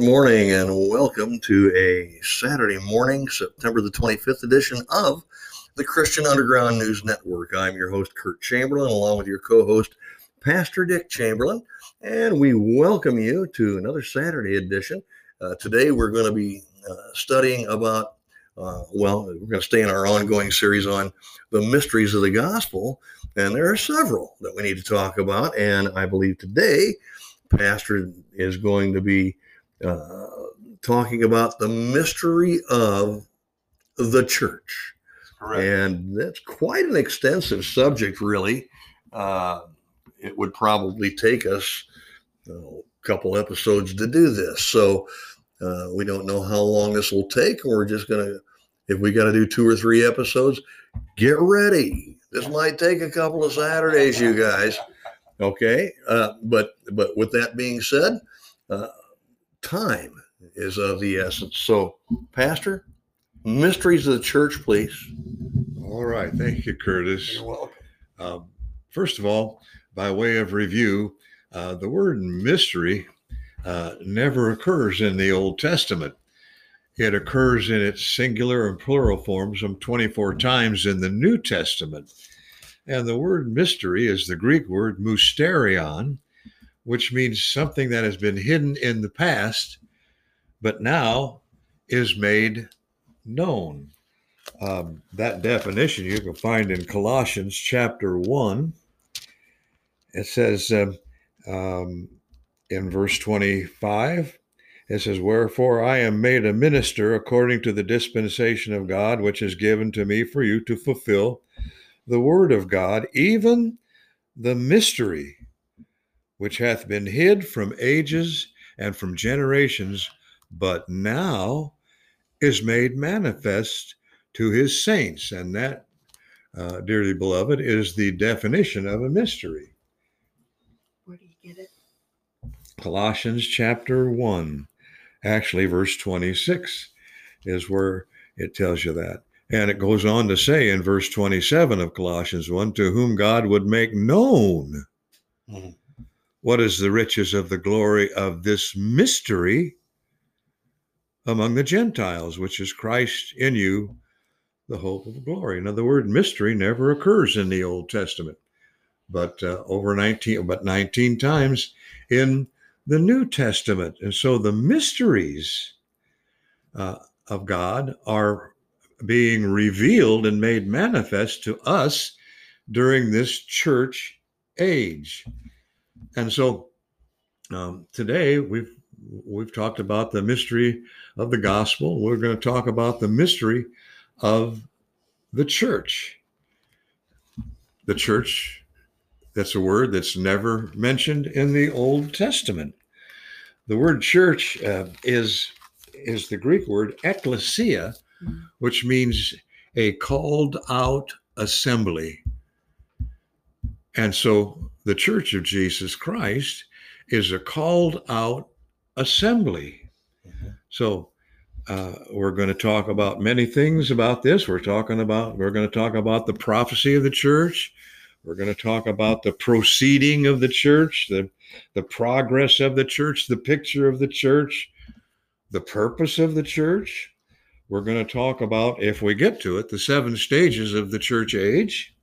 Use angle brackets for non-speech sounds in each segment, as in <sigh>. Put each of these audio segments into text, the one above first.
Good morning and welcome to a Saturday morning, September the 25th edition of the Christian Underground News Network. I'm your host, Kurt Chamberlain, along with your co host, Pastor Dick Chamberlain, and we welcome you to another Saturday edition. Uh, today we're going to be uh, studying about, uh, well, we're going to stay in our ongoing series on the mysteries of the gospel, and there are several that we need to talk about. And I believe today, Pastor is going to be uh, talking about the mystery of the church. Correct. And that's quite an extensive subject, really. Uh, it would probably take us a couple episodes to do this. So uh, we don't know how long this will take. We're just going to, if we got to do two or three episodes, get ready. This might take a couple of Saturdays, you guys. <laughs> Okay. Uh, but, but with that being said, uh, time is of the essence. So, Pastor, mysteries of the church, please. All right. Thank you, Curtis. You're welcome. Um, first of all, by way of review, uh, the word mystery uh, never occurs in the Old Testament. It occurs in its singular and plural forms some 24 times in the New Testament. And the word mystery is the Greek word mysterion, which means something that has been hidden in the past, but now is made known. Um, that definition you can find in Colossians chapter 1. It says um, um, in verse 25, it says, Wherefore I am made a minister according to the dispensation of God, which is given to me for you to fulfill the word of God, even the mystery which hath been hid from ages and from generations, but now is made manifest to his saints. And that, uh, dearly beloved, is the definition of a mystery. Where do you get it? Colossians chapter 1, actually, verse 26 is where it tells you that. And it goes on to say in verse 27 of Colossians 1 to whom God would make known Mhm. What is the riches of the glory of this mystery among the Gentiles, which is Christ in you, the hope of glory. Now, the word mystery never occurs in the Old Testament, but uh, over 19, but 19 times in the New Testament. And so the mysteries uh, of God are being revealed and made manifest to us during this church age. And so um, today we've we've talked about the mystery of the gospel. We're going to talk about the mystery of the church. The church, that's a word that's never mentioned in the Old Testament. The word church uh, is is the Greek word ekklesia, Mhm. which means a called out assembly. And so the Church of Jesus Christ is a called out assembly. Mhm. So uh, we're going to talk about many things about this. We're talking about we're going to talk about the prophecy of the church. We're going to talk about the proceeding of the church, the the progress of the church, the picture of the church, the purpose of the church. We're going to talk about, if we get to it, the seven stages of the church age.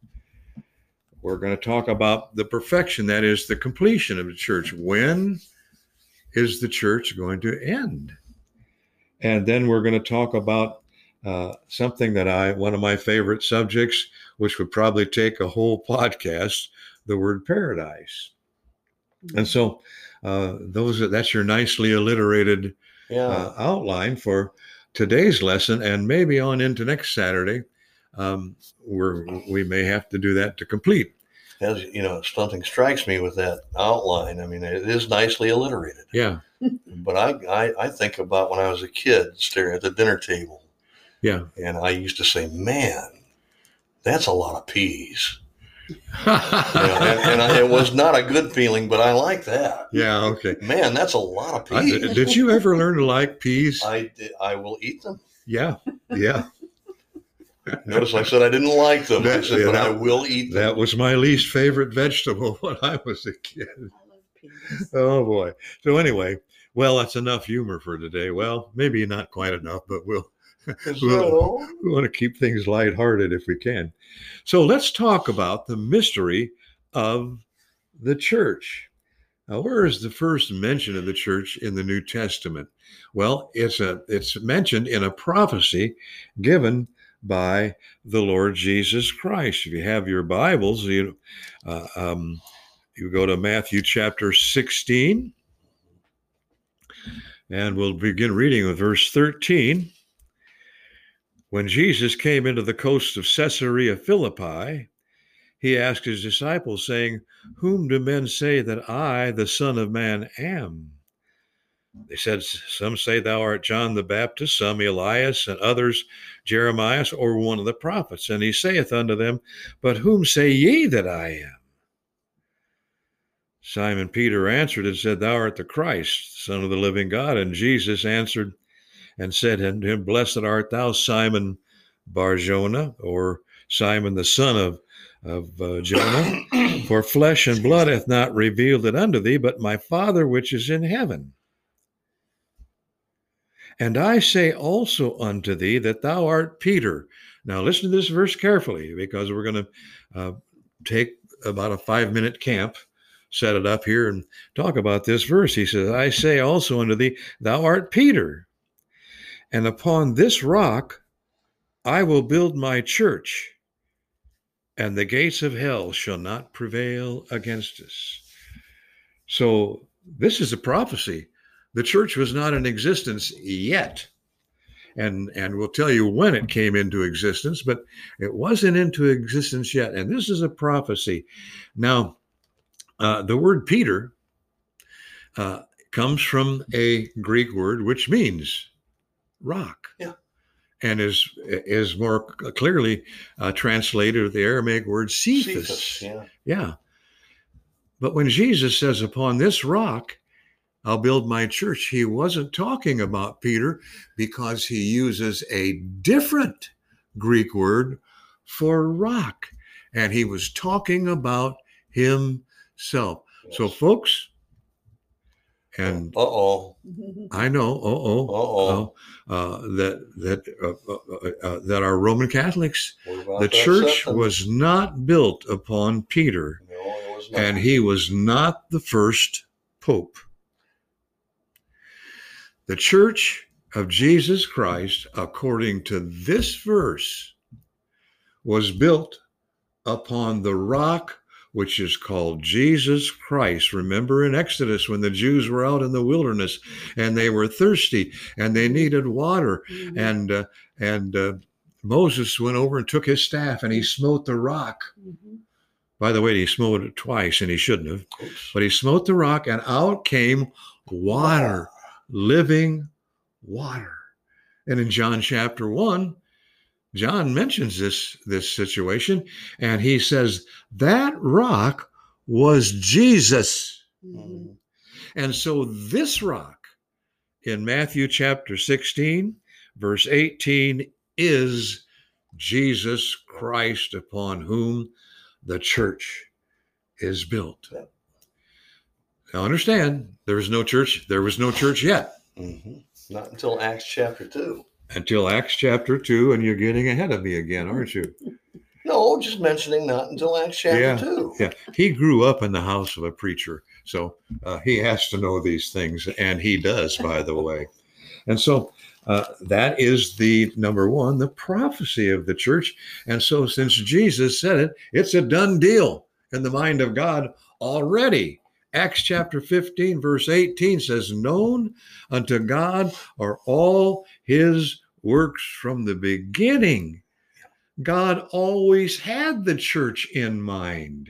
We're going to talk about the perfection, that is, the completion of the church. When is the church going to end? And then we're going to talk about uh, something that I, one of my favorite subjects, which would probably take a whole <laughs> podcast, the word paradise. And so, uh, those are, that's your nicely alliterated Yeah. uh, outline for today's lesson, and maybe on into next Saturday. Um, we're, we may have to do that to complete. As you know, something strikes me with that outline. I mean, it is nicely alliterated. Yeah, <laughs> But I, I, I think about when I was a kid staring at the dinner table, yeah. and I used to say, "Man, that's a lot of peas." You know, and and I, it was not a good feeling, but I like that. yeah, okay. Man, that's a lot of I- peas. did you ever learn to like peas? I, I will eat them. Yeah, yeah. Notice I said I didn't like them. I That- said, yeah, but that- I will eat them. That was my least favorite vegetable <laughs> when I was a kid. I love peas. Oh boy. So anyway, Well, that's enough humor for today. Well, maybe not quite enough, but we'll Is <laughs> Well, that all? we want to keep things lighthearted if we can. So let's talk about the mystery of the church. Now, where is the first mention of the church in the New Testament? Well, it's a it's mentioned in a prophecy given by the Lord Jesus Christ. If you have your Bibles, you uh, um, you go to Matthew chapter 16, and we'll begin reading with verse 13. When Jesus came into the coast of Caesarea Philippi, he asked his disciples, saying, Whom do men say that I, the Son of Man, am? They said, Some say thou art John the Baptist, some Elias, and others Jeremiah, or one of the prophets. And he saith unto them, But whom say ye that I am? Simon Peter answered and said, Thou art the Christ, Son of the living God. And Jesus answered and said unto him, Blessed art thou, Simon Barjona, or Simon the son of, of uh, Jonah, <coughs> for flesh and blood hath not revealed it unto thee, but my Father which is in heaven. And I say also unto thee that thou art Peter. Now listen to this verse carefully, because we're going to uh, take about a five minute camp, set it up here, and talk about this verse. He says, I say also unto thee, thou art Peter. And upon this rock I will build my church, and the gates of hell shall not prevail against us. So, this is a prophecy. The church was not in existence yet. And, and we'll tell you when it came into existence, but it wasn't into existence yet. And this is a prophecy. Now, uh, the word Peter uh, comes from a Greek word which means rock. Yeah. And is is more clearly uh, translated with the Aramaic word Cephas. Cephas, yeah. Yeah. But when Jesus says, Upon this rock, I'll build my church, he wasn't talking about Peter because he uses a different Greek word for rock. And he was talking about himself. So, folks, and Uh-oh. I know, oh, oh, Uh-oh. uh, that that uh, uh, uh, that our Roman Catholics, the church was not built upon Peter, No, it was not. and he was not the first pope. The church of Jesus Christ, according to this verse, was built upon the rock which is called Jesus Christ. Remember in Exodus when the Jews were out in the wilderness and they were thirsty and they needed water Mhm. and uh, and uh, Moses went over and took his staff and he smote the rock. Mhm. By the way, he smote it twice and he shouldn't have, but he smote the rock and out came water, living water. And in John chapter 1, John mentions this this situation and he says that rock was Jesus. Mhm. Mhm. And so this rock in Matthew chapter 16, verse 18, is Jesus Christ upon whom the church is built. Now understand, there was no church, there was no church yet Mhm. Not until Acts chapter 2. until Acts chapter 2, and you're getting ahead of me again, aren't you? No, just mentioning not until Acts chapter Yeah, 2. Yeah, he grew up in the house of a preacher, so uh, he has to know these things, and he does, by the way. And so uh, that is the number one, the prophecy of the church. And so, since Jesus said it, it's a done deal in the mind of God already. Acts chapter 15, verse 18 says, Known unto God are all his works from the beginning. God always had the church in mind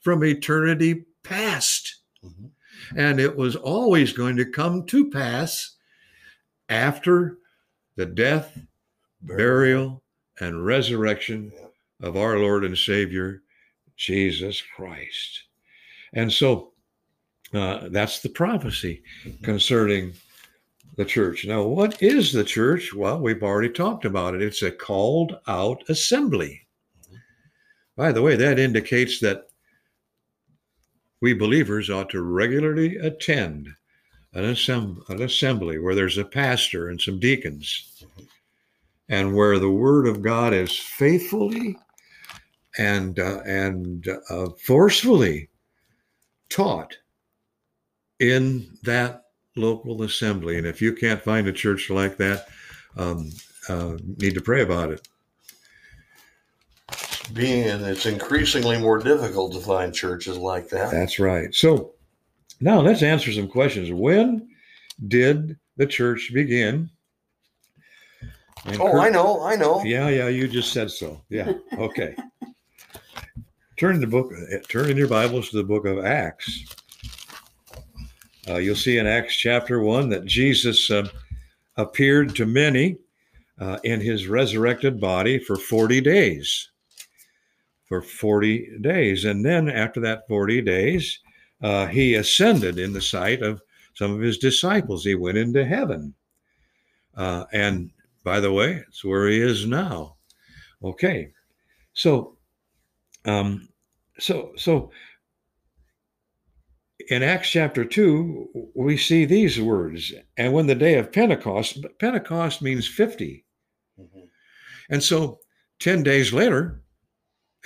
from eternity past. Mhm. And it was always going to come to pass after the death, burial, and resurrection of our Lord and Savior, Jesus Christ. And so uh, that's the prophecy Mhm. concerning the church. Now, what is the church? Well, we've already talked about it. It's a called out assembly. By the way, that indicates that we believers ought to regularly attend an, assemb- an assembly where there's a pastor and some deacons, and where the word of God is faithfully and uh, and uh, forcefully taught in that local assembly. And if you can't find a church like that, um, uh, need to pray about it. Being it's increasingly more difficult to find churches like that. That's right. So now let's answer some questions. When did the church begin? And Oh, Kurt- I know, I know. Yeah, yeah, you just said so. Yeah. Okay. <laughs> turn the book. uh, Turn in your Bibles to the book of Acts. Uh, you'll see in Acts chapter one that Jesus uh, appeared to many uh, in his resurrected body for forty days. For forty days, and then after that forty days, uh, he ascended in the sight of some of his disciples. He went into heaven, uh, and by the way, it's where he is now. Okay, so, um, so, so in Acts chapter two, we see these words, and when the day of Pentecost, Pentecost means fifty, Mhm, and so ten days later,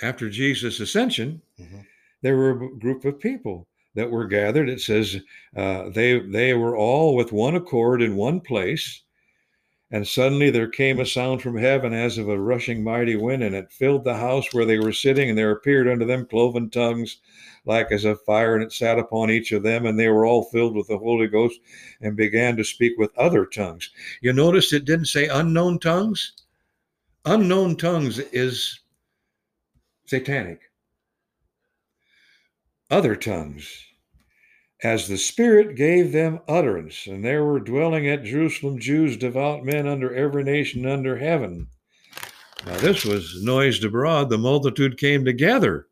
after Jesus' ascension, mhm. there were a group of people that were gathered. It says uh, they they were all with one accord in one place, and suddenly there came a sound from heaven as of a rushing mighty wind, and it filled the house where they were sitting. And there appeared unto them cloven tongues, like as of fire, and it sat upon each of them, and they were all filled with the Holy Ghost, and began to speak with other tongues. You notice it didn't say unknown tongues. Unknown tongues is satanic other tongues as the Spirit gave them utterance. And there were dwelling at Jerusalem Jews, devout men under every nation under heaven. Now, this was noised abroad. The multitude came together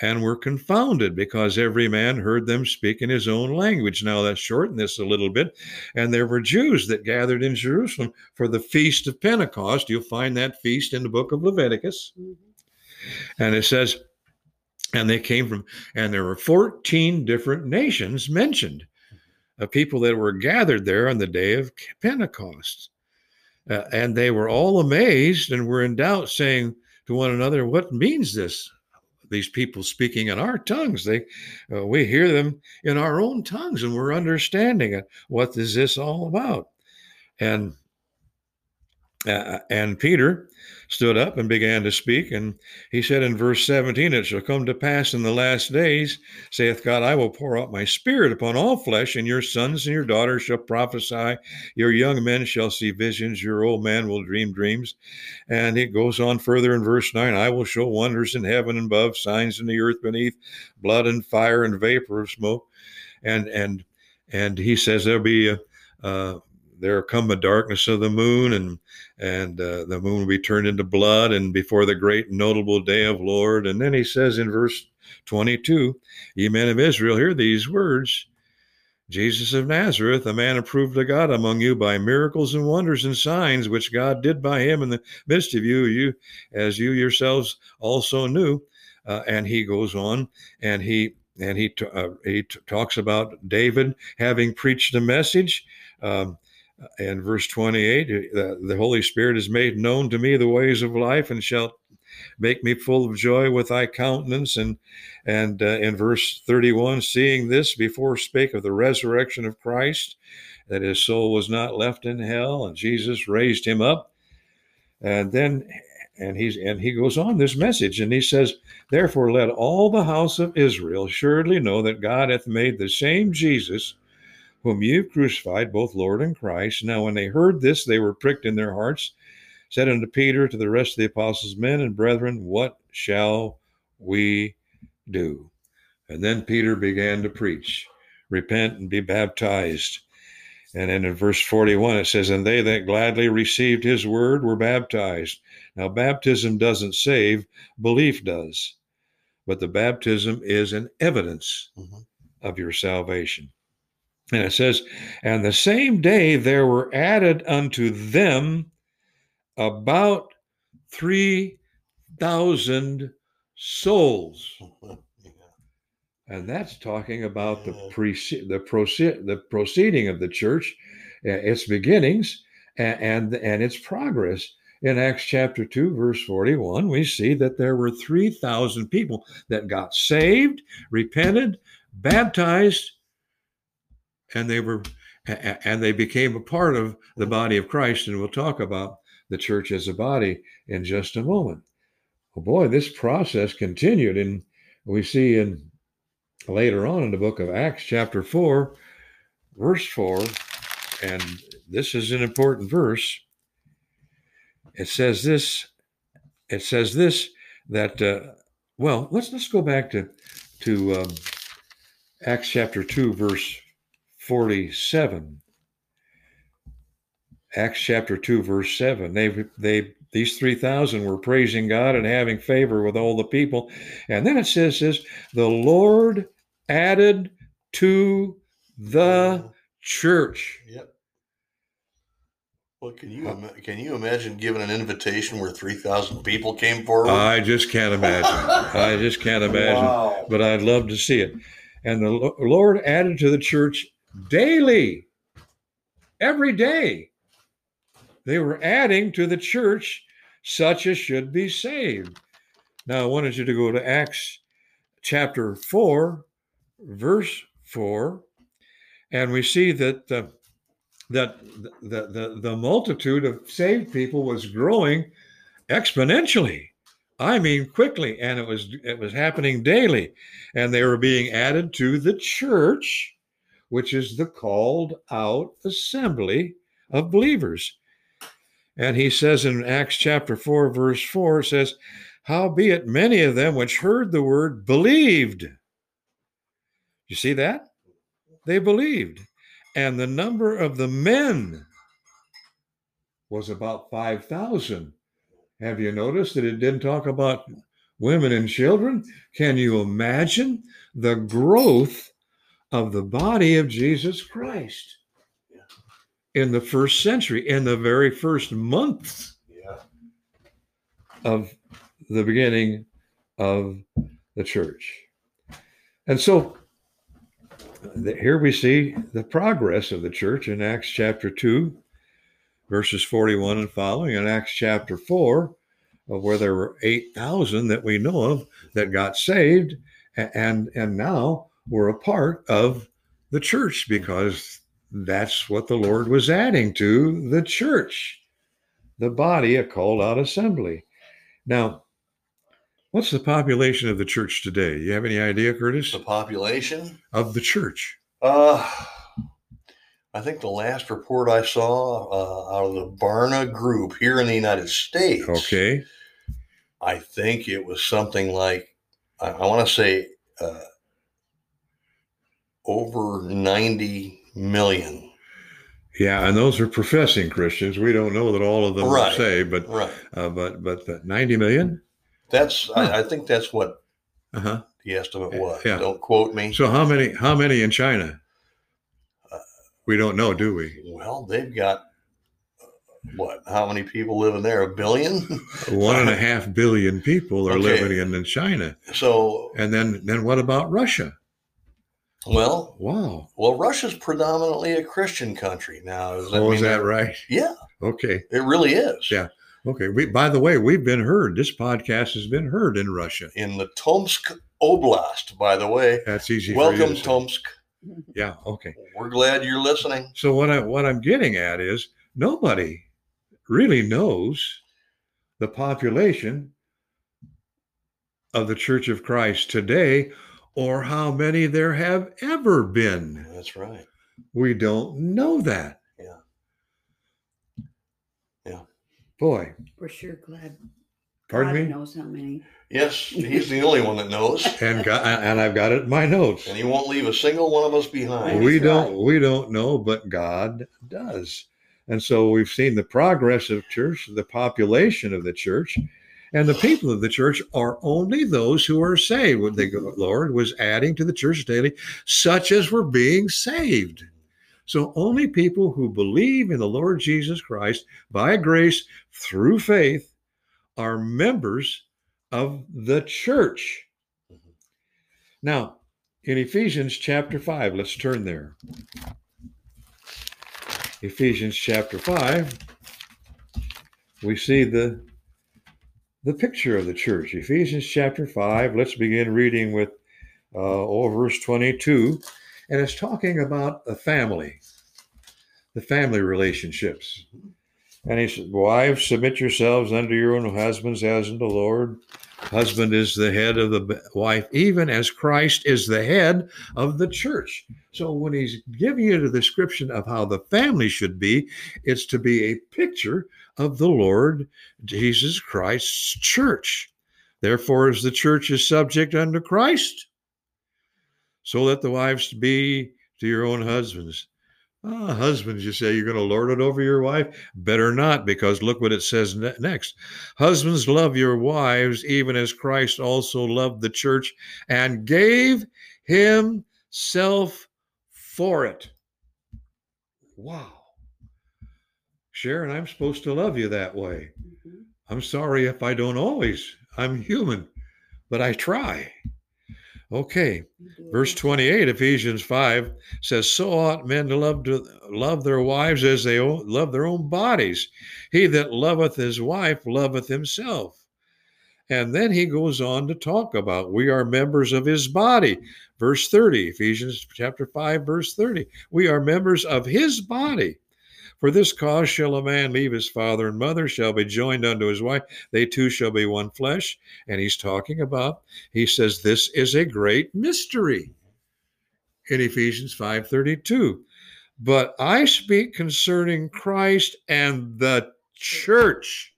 and were confounded because every man heard them speak in his own language. Now, let's shorten this a little bit. And there were Jews that gathered in Jerusalem for the feast of Pentecost. You'll find that feast in the book of Leviticus. Mm-hmm. And it says, and they came from, and there were 14 different nations mentioned of people that were gathered there on the day of Pentecost. Uh, and they were all amazed and were in doubt, saying to one another, What means this? These people speaking in our tongues. They, uh, we hear them in our own tongues, and we're understanding it. What is this all about? And uh, and Peter stood up and began to speak. And he said in verse 17, It shall come to pass in the last days, saith God, I will pour out my spirit upon all flesh, and your sons and your daughters shall prophesy, your young men shall see visions, your old man will dream dreams. And it goes on further in verse 9 I will show wonders in heaven above, signs in the earth beneath, blood and fire and vapor of smoke. And and and he says there'll be a uh, there come a darkness of the moon and and uh, the moon will be turned into blood and before the great notable day of lord. And then he says in verse 22 ye men of israel hear these words. Jesus of nazareth a man approved of god among you by miracles and wonders and signs which god did by him in the midst of you you as you yourselves also knew. Uh, and he goes on and he and he uh, he t- talks about david having preached a message. Um, and verse 28 uh, the holy spirit has made known to me the ways of life and shall make me full of joy with thy countenance. And and uh, in verse 31 seeing this before spake of the resurrection of christ that his soul was not left in hell and jesus raised him up. And then and he's and he goes on this message and he says therefore let all the house of israel assuredly know that god hath made the same jesus whom you've crucified, both Lord and Christ. Now, when they heard this, they were pricked in their hearts, said unto Peter, to the rest of the apostles, Men and brethren, what shall we do? And then Peter began to preach, Repent and be baptized. And then in verse 41, it says, And they that gladly received his word were baptized. Now, baptism doesn't save, belief does. But the baptism is an evidence Mhm. of your salvation. And it says, And the same day there were added unto them about 3,000 souls. <laughs> and that's talking about the pre the proceed the proceeding of the church, its beginnings, and, and and its progress. In Acts chapter two, verse forty-one, we see that there were three thousand people that got saved, repented, baptized, and they were and they became a part of the body of Christ. And we'll talk about the church as a body in just a moment. Oh boy, this process continued, and we see in later on in the book of Acts, chapter four, verse four, and this is an important verse. It says this. It says this that uh, well, let's let's go back to to um, Acts chapter two, verse forty-seven. Acts chapter 2, verse 7. They they these 3,000 were praising God and having favor with all the people. And then it says this the Lord added to the church. Yep. Well, can you can you imagine giving an invitation where three thousand people came forward? I just can't imagine. <laughs> I just can't imagine. Wow. But I'd love to see it. And the Lord added to the church daily, every day. They were adding to the church such as should be saved. Now, I wanted you to go to Acts chapter 4, verse 4, and we see that uh, the, that the, the, the multitude of saved people was growing exponentially. I mean quickly, and it was it was happening daily, and they were being added to the church, which is the called out assembly of believers. And he says in Acts chapter 4, verse 4, says, Howbeit many of them which heard the word believed. You see that? They believed. And the number of the men was about 5,000. Have you noticed that it didn't talk about women and children? Can you imagine the growth of the body of Jesus Christ in the first century, in the very first months Yeah. of the beginning of the church? And so the- here we see the progress of the church in Acts chapter 2, verses 41 and following, and Acts chapter 4, of where there were 8,000 that we know of that got saved, and, and now we're a part of the church because that's what the Lord was adding to the church, the body, a called out assembly. Now, what's the population of the church today? You have any idea, Curtis? The population. Of the church? Uh, I think the last report I saw uh, out of the Barna Group here in the United States. Okay. I think it was something like I, I want to say uh, over ninety million. Yeah, and those are professing Christians. We don't know that all of them Right. say, but Right. uh, but but the 90 million. That's I, I think that's what Uh huh. the estimate was. Yeah. Don't quote me. So how many how many in China? Uh, We don't know, do we? Well, they've got uh, what? How many people live in there? A billion. <laughs> One and a half billion people are Okay. living in, in China, so, and then then what about Russia? Well, Wow. well, Russia's predominantly a Christian country now. Oh, is mean that right? Yeah, Okay. it really is. Yeah. Okay. We, by the way, we've been heard. This podcast has been heard in Russia. In the Tomsk Oblast, by the way. That's easy. Welcome, to. Tomsk. Yeah. Okay. We're glad you're listening. So what I what I'm getting at is nobody really knows the population of the Church of Christ today or how many there have ever been. That's right. We don't know that. Yeah. Yeah. Boy, We're sure glad. pardon God me? knows how many. Yes, he's the only one that knows, <laughs> And got, and I've got it in my notes. and he won't leave a single one of us behind. we That's don't right. we don't know but god does and so we've seen the progress of church the population of the church and the people of the church are only those who are saved what the mm-hmm. lord was adding to the church daily such as were being saved so only people who believe in the lord jesus christ by grace through faith are members of the church mm-hmm. now in Ephesians chapter 5. Let's turn there. Ephesians chapter 5, we see the the picture of the church. Ephesians chapter 5, let's begin reading with uh, oh, verse 22. And it's talking about a family, the family relationships. And he said, Wives, submit yourselves unto your own husbands as unto the Lord. Husband is the head of the wife, even as Christ is the head of the church. So when he's giving you the description of how the family should be, it's to be a picture of the Lord Jesus Christ's church. Therefore, as the church is subject unto Christ, so let the wives be to your own husbands. Ah, husbands, you say you're going to lord it over your wife? Better not, because look what it says ne- next. Husbands, love your wives, even as Christ also loved the church and gave himself for it. Wow. Sharon, I'm supposed to love you that way. Mhm. I'm sorry if I don't always. I'm human, but I try. Okay. Verse 28, Ephesians 5 says, So ought men to love to love their wives as they love their own bodies. He that loveth his wife loveth himself. And then he goes on to talk about we are members of his body. Verse 30, Ephesians chapter 5, verse 30. We are members of his body. For this cause shall a man leave his father and mother, shall be joined unto his wife. They two shall be one flesh. And he's talking about, he says, this is a great mystery in Ephesians 5:32. But I speak concerning Christ and the church.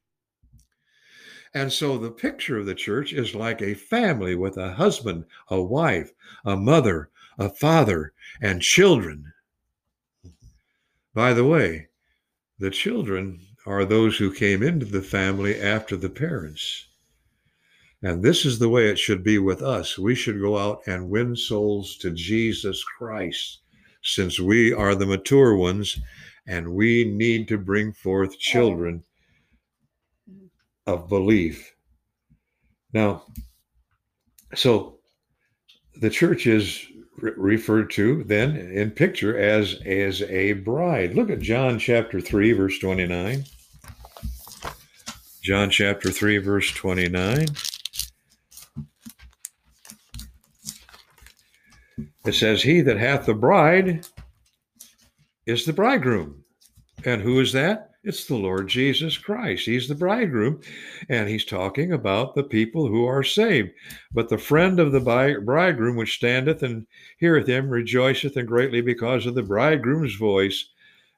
And so the picture of the church is like a family with a husband, a wife, a mother, a father, and children. By the way, the children are those who came into the family after the parents. And this is the way it should be with us. We should go out and win souls to Jesus Christ, since we are the mature ones and we need to bring forth children of belief. Now, so the church is re- referred to then in picture as as a bride. Look at John chapter 3 verse 29. John chapter 3 verse 29. It says he that hath the bride is the bridegroom. And who is that? It's the Lord Jesus Christ. He's the bridegroom, and he's talking about the people who are saved. But the friend of the bridegroom, which standeth and heareth him, rejoiceth and greatly because of the bridegroom's voice.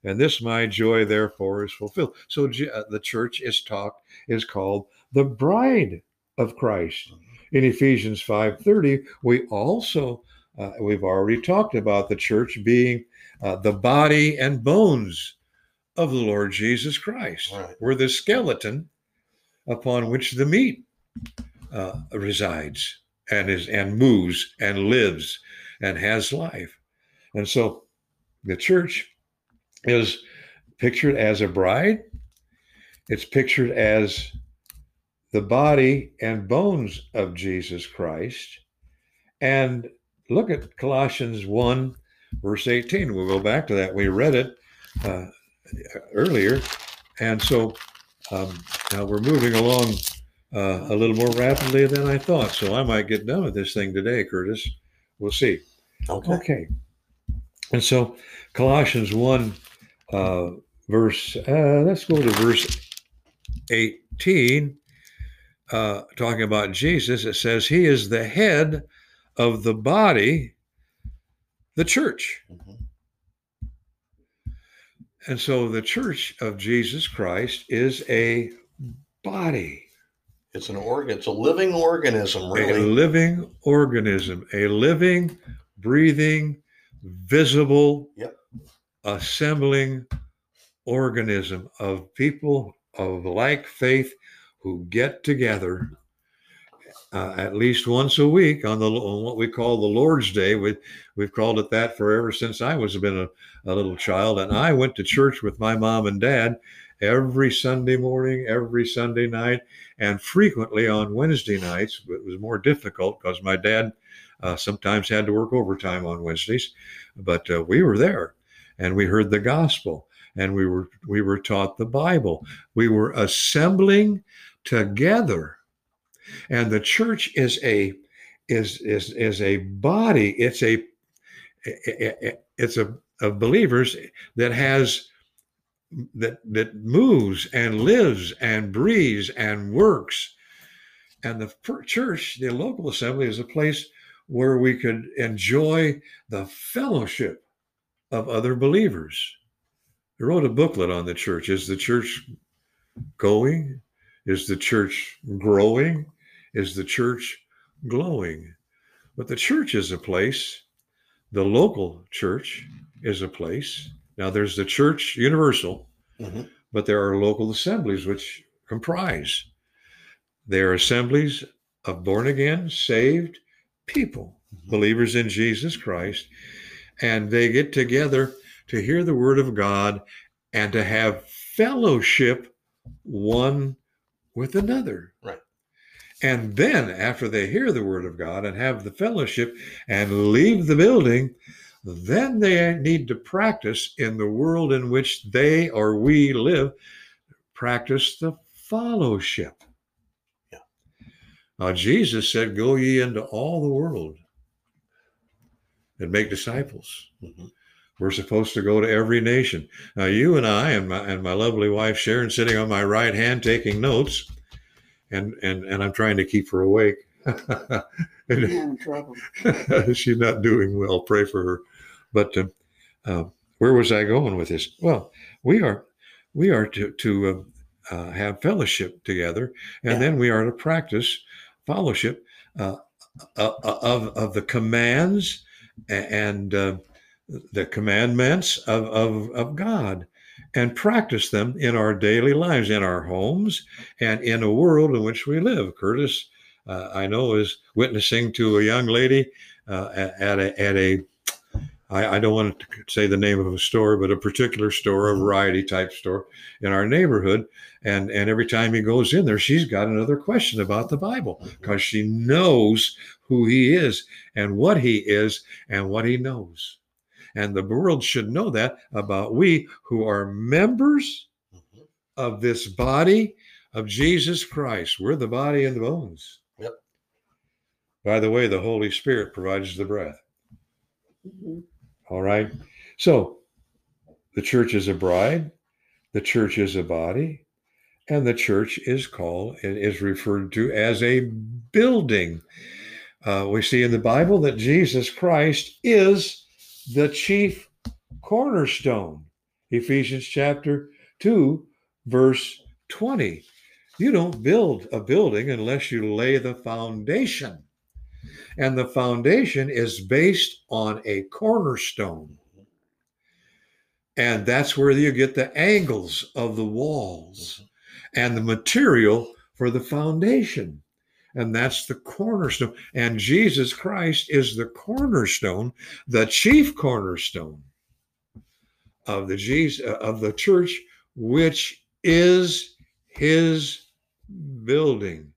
And this my joy, therefore, is fulfilled. So uh, the church is talked is called the bride of Christ. In Ephesians five thirty, we also uh, we've already talked about the church being uh, the body and bones of the Lord Jesus Christ. Right. We're the skeleton upon which the meat uh, resides and is and moves and lives and has life. And so the church is pictured as a bride. It's pictured as the body and bones of Jesus Christ. And look at Colossians 1, verse 18. We'll go back to that. We read it uh, earlier. And so um, now we're moving along uh, a little more rapidly than I thought. So I might get done with this thing today, Curtis. We'll see. Okay. Okay. And so Colossians 1, uh, verse, uh, let's go to verse 18, uh, talking about Jesus. It says, He is the head of the body, the church. Mhm. And so the church of Jesus Christ is a body, It's an organ. It's a living organism, really. a living organism, a living, breathing, visible, Yep. assembling organism of people of like faith who get together uh, at least once a week on the on what we call the Lord's Day. We we've called it that forever since I was been a, a little child, and I went to church with my mom and dad every Sunday morning, every Sunday night, and frequently on Wednesday nights. It was more difficult because my dad uh, sometimes had to work overtime on Wednesdays, but uh, we were there, and we heard the gospel, and we were we were taught the Bible. We were assembling together and the church is a is is is a body. It's a it's a of believers that has that that moves and lives and breathes and works. And the church the local assembly is a place where we could enjoy the fellowship of other believers. I wrote a booklet on the church. Is the church going? Is the church growing is the church glowing. But the church is a place, the local church is a place. Now, there's the church universal, mm-hmm. but there are local assemblies which comprise. They are assemblies of born again, saved people, mm-hmm. believers in Jesus Christ, and they get together to hear the word of God and to have fellowship one with another. Right. And then, after they hear the word of God and have the fellowship and leave the building, then they need to practice in the world in which they or we live, practice the fellowship. Yeah. Now, Jesus said, Go ye into all the world and make disciples. Mm-hmm. We're supposed to go to every nation. Now, you and I and my, and my lovely wife Sharon sitting on my right hand taking notes and and and I'm trying to keep her awake. <laughs> trouble. <laughs> She's not doing well. Pray for her. But uh, uh, where was I going with this? Well, we are we are to to uh, uh have fellowship together, and yeah. then we are to practice fellowship uh, uh, of of the commands and the commandments of, of, of God and practice them in our daily lives, in our homes, and in a world in which we live. Curtis, uh, I know, is witnessing to a young lady uh, at a, at a I, I don't want to say the name of a store, but a particular store, a variety type store in our neighborhood. And, and every time he goes in there, she's got another question about the Bible because she knows who he is and what he is and what he knows. And the world should know that about we who are members mm-hmm. of this body of Jesus Christ. We're the body and the bones. Yep. By the way, the Holy Spirit provides the breath. Mm-hmm. All right. So the church is a bride, the church is a body, and the church is called and is referred to as a building. Uh, we see in the Bible that Jesus Christ is the chief cornerstone. Ephesians chapter 2, verse 20. You don't build a building unless you lay the foundation. And the foundation is based on a cornerstone. And that's where you get the angles of the walls and the material for the foundation and that's the cornerstone. And Jesus Christ is the cornerstone, the chief cornerstone of the Jesus of the church, which is his building.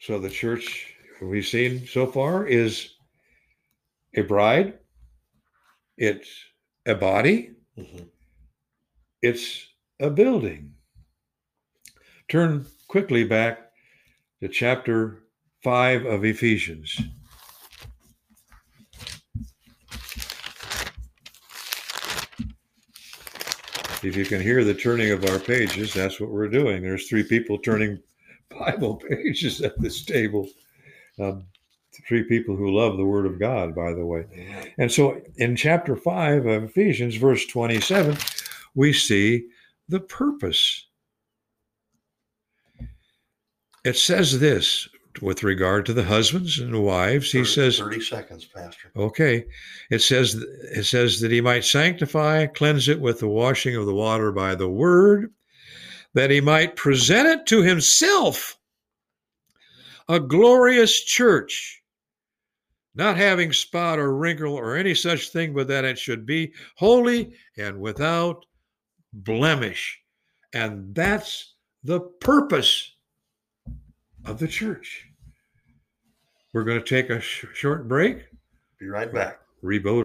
So the church we've seen so far is a bride, it's a body, mm-hmm. it's a building. Turn quickly back to chapter 5 of Ephesians. If you can hear the turning of our pages, that's what we're doing. There's three people turning <laughs> Bible pages at this table. Um, three people who love the Word of God, by the way. And so in chapter 5 of Ephesians, verse 27, we see the purpose it says this with regard to the husbands and the wives. He says 30 seconds, Pastor. Okay. It says it says that he might sanctify, cleanse it with the washing of the water by the word, that he might present it to himself a glorious church, not having spot or wrinkle or any such thing, but that it should be holy and without blemish. And that's the purpose of the church. We're going to take a sh- short break. Be right back. Reboot.